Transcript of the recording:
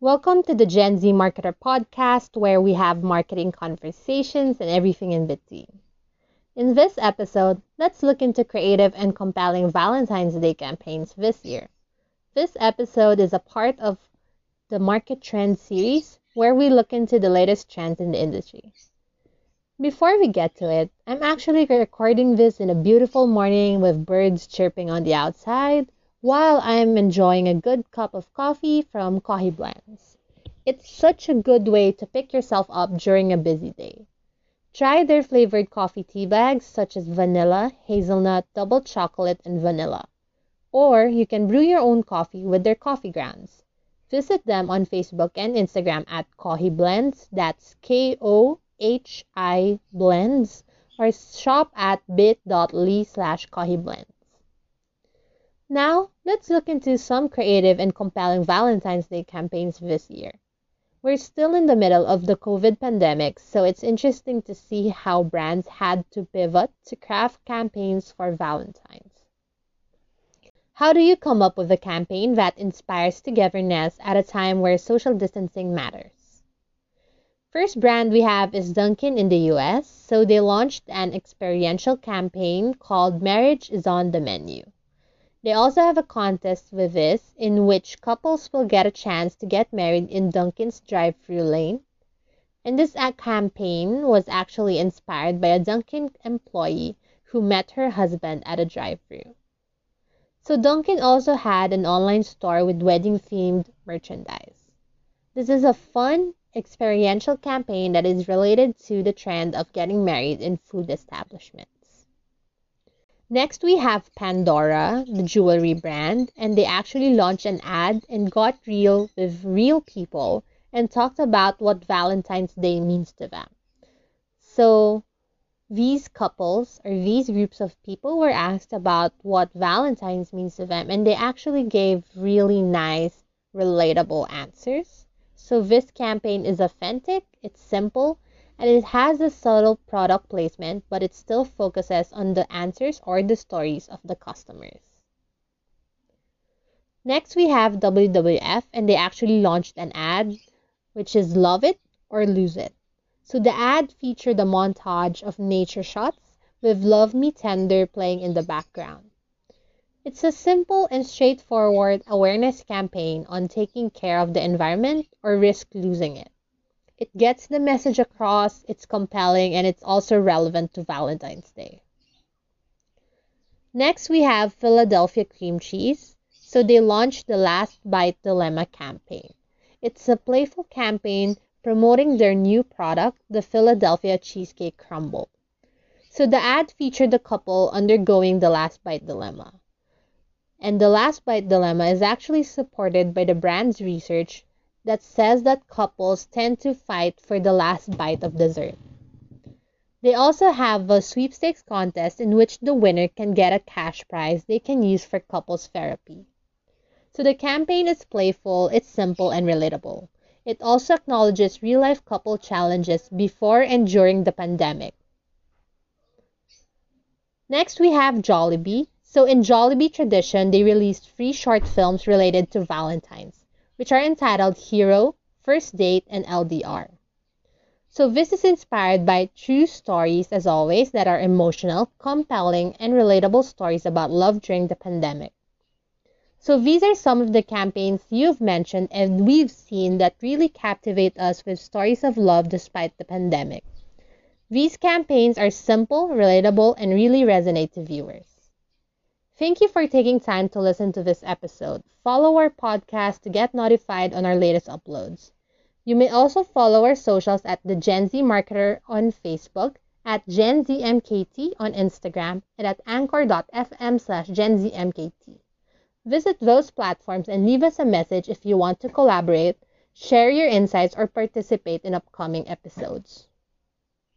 Welcome to the Gen Z Marketer podcast, where we have marketing conversations and everything in between. In this episode, let's look into creative and compelling Valentine's Day campaigns this year. This episode is a part of the MarkeTrends series, where we look into the latest trends in the industry. Before we get to it, I'm actually recording this in a beautiful morning with birds chirping on the outside while I'm enjoying a good cup of coffee from Kohi Blends. It's such a good way to pick yourself up during a busy day. Try their flavored coffee tea bags such as vanilla, hazelnut, double chocolate, and vanilla. Or you can brew your own coffee with their coffee grounds. Visit them on Facebook and Instagram at Kohi Blends. That's K O H I Blends. Or shop at bit.ly slash Blends. Now, let's look into some creative and compelling Valentine's Day campaigns this year. We're still in the middle of the COVID pandemic, so it's interesting to see how brands had to pivot to craft campaigns for Valentine's. How do you come up with a campaign that inspires togetherness at a time where social distancing matters? First brand we have is Dunkin' in the US, so they launched an experiential campaign called Marriage is on the Menu. They also have a contest with this in which couples will get a chance to get married in Dunkin's drive-through lane. And this campaign was actually inspired by a Dunkin employee who met her husband at a drive-through. So Dunkin also had an online store with wedding-themed merchandise. This is a fun experiential campaign that is related to the trend of getting married in food establishments. Next, we have Pandora, the jewelry brand, and they actually launched an ad and got real with real people and talked about what Valentine's Day means to them. So, these couples or these groups of people were asked about what Valentine's means to them, and they actually gave really nice, relatable answers. So, this campaign is authentic, it's simple, and it has a subtle product placement, but it still focuses on the answers or the stories of the customers. Next, we have WWF, and they actually launched an ad which is Love It or Lose It. So the ad featured a montage of nature shots with Love Me Tender playing in the background. It's a simple and straightforward awareness campaign on taking care of the environment or risk losing it. It gets the message across, it's compelling, and it's also relevant to Valentine's Day. Next, we have Philadelphia cream cheese. So they launched the Last Bite Dilemma campaign. It's a playful campaign promoting their new product, the Philadelphia Cheesecake Crumble. So the ad featured the couple undergoing the last bite dilemma. And the last bite dilemma is actually supported by the brand's research that says that couples tend to fight for the last bite of dessert. They also have a sweepstakes contest in which the winner can get a cash prize they can use for couples therapy. So the campaign is playful, it's simple, and relatable. It also acknowledges real life couple challenges before and during the pandemic. Next, we have Jollibee. So, in Jollibee tradition, they released three short films related to Valentine's which are entitled Hero, First Date, and LDR. So this is inspired by true stories, as always, that are emotional, compelling, and relatable stories about love during the pandemic. So these are some of the campaigns you've mentioned and we've seen that really captivate us with stories of love despite the pandemic. These campaigns are simple, relatable, and really resonate to viewers. Thank you for taking time to listen to this episode. Follow our podcast to get notified on our latest uploads. You may also follow our socials at the Gen Z Marketer on Facebook, at GenZMKT on Instagram, and at anchor.fm slash GenZMKT. Visit those platforms and leave us a message if you want to collaborate, share your insights, or participate in upcoming episodes.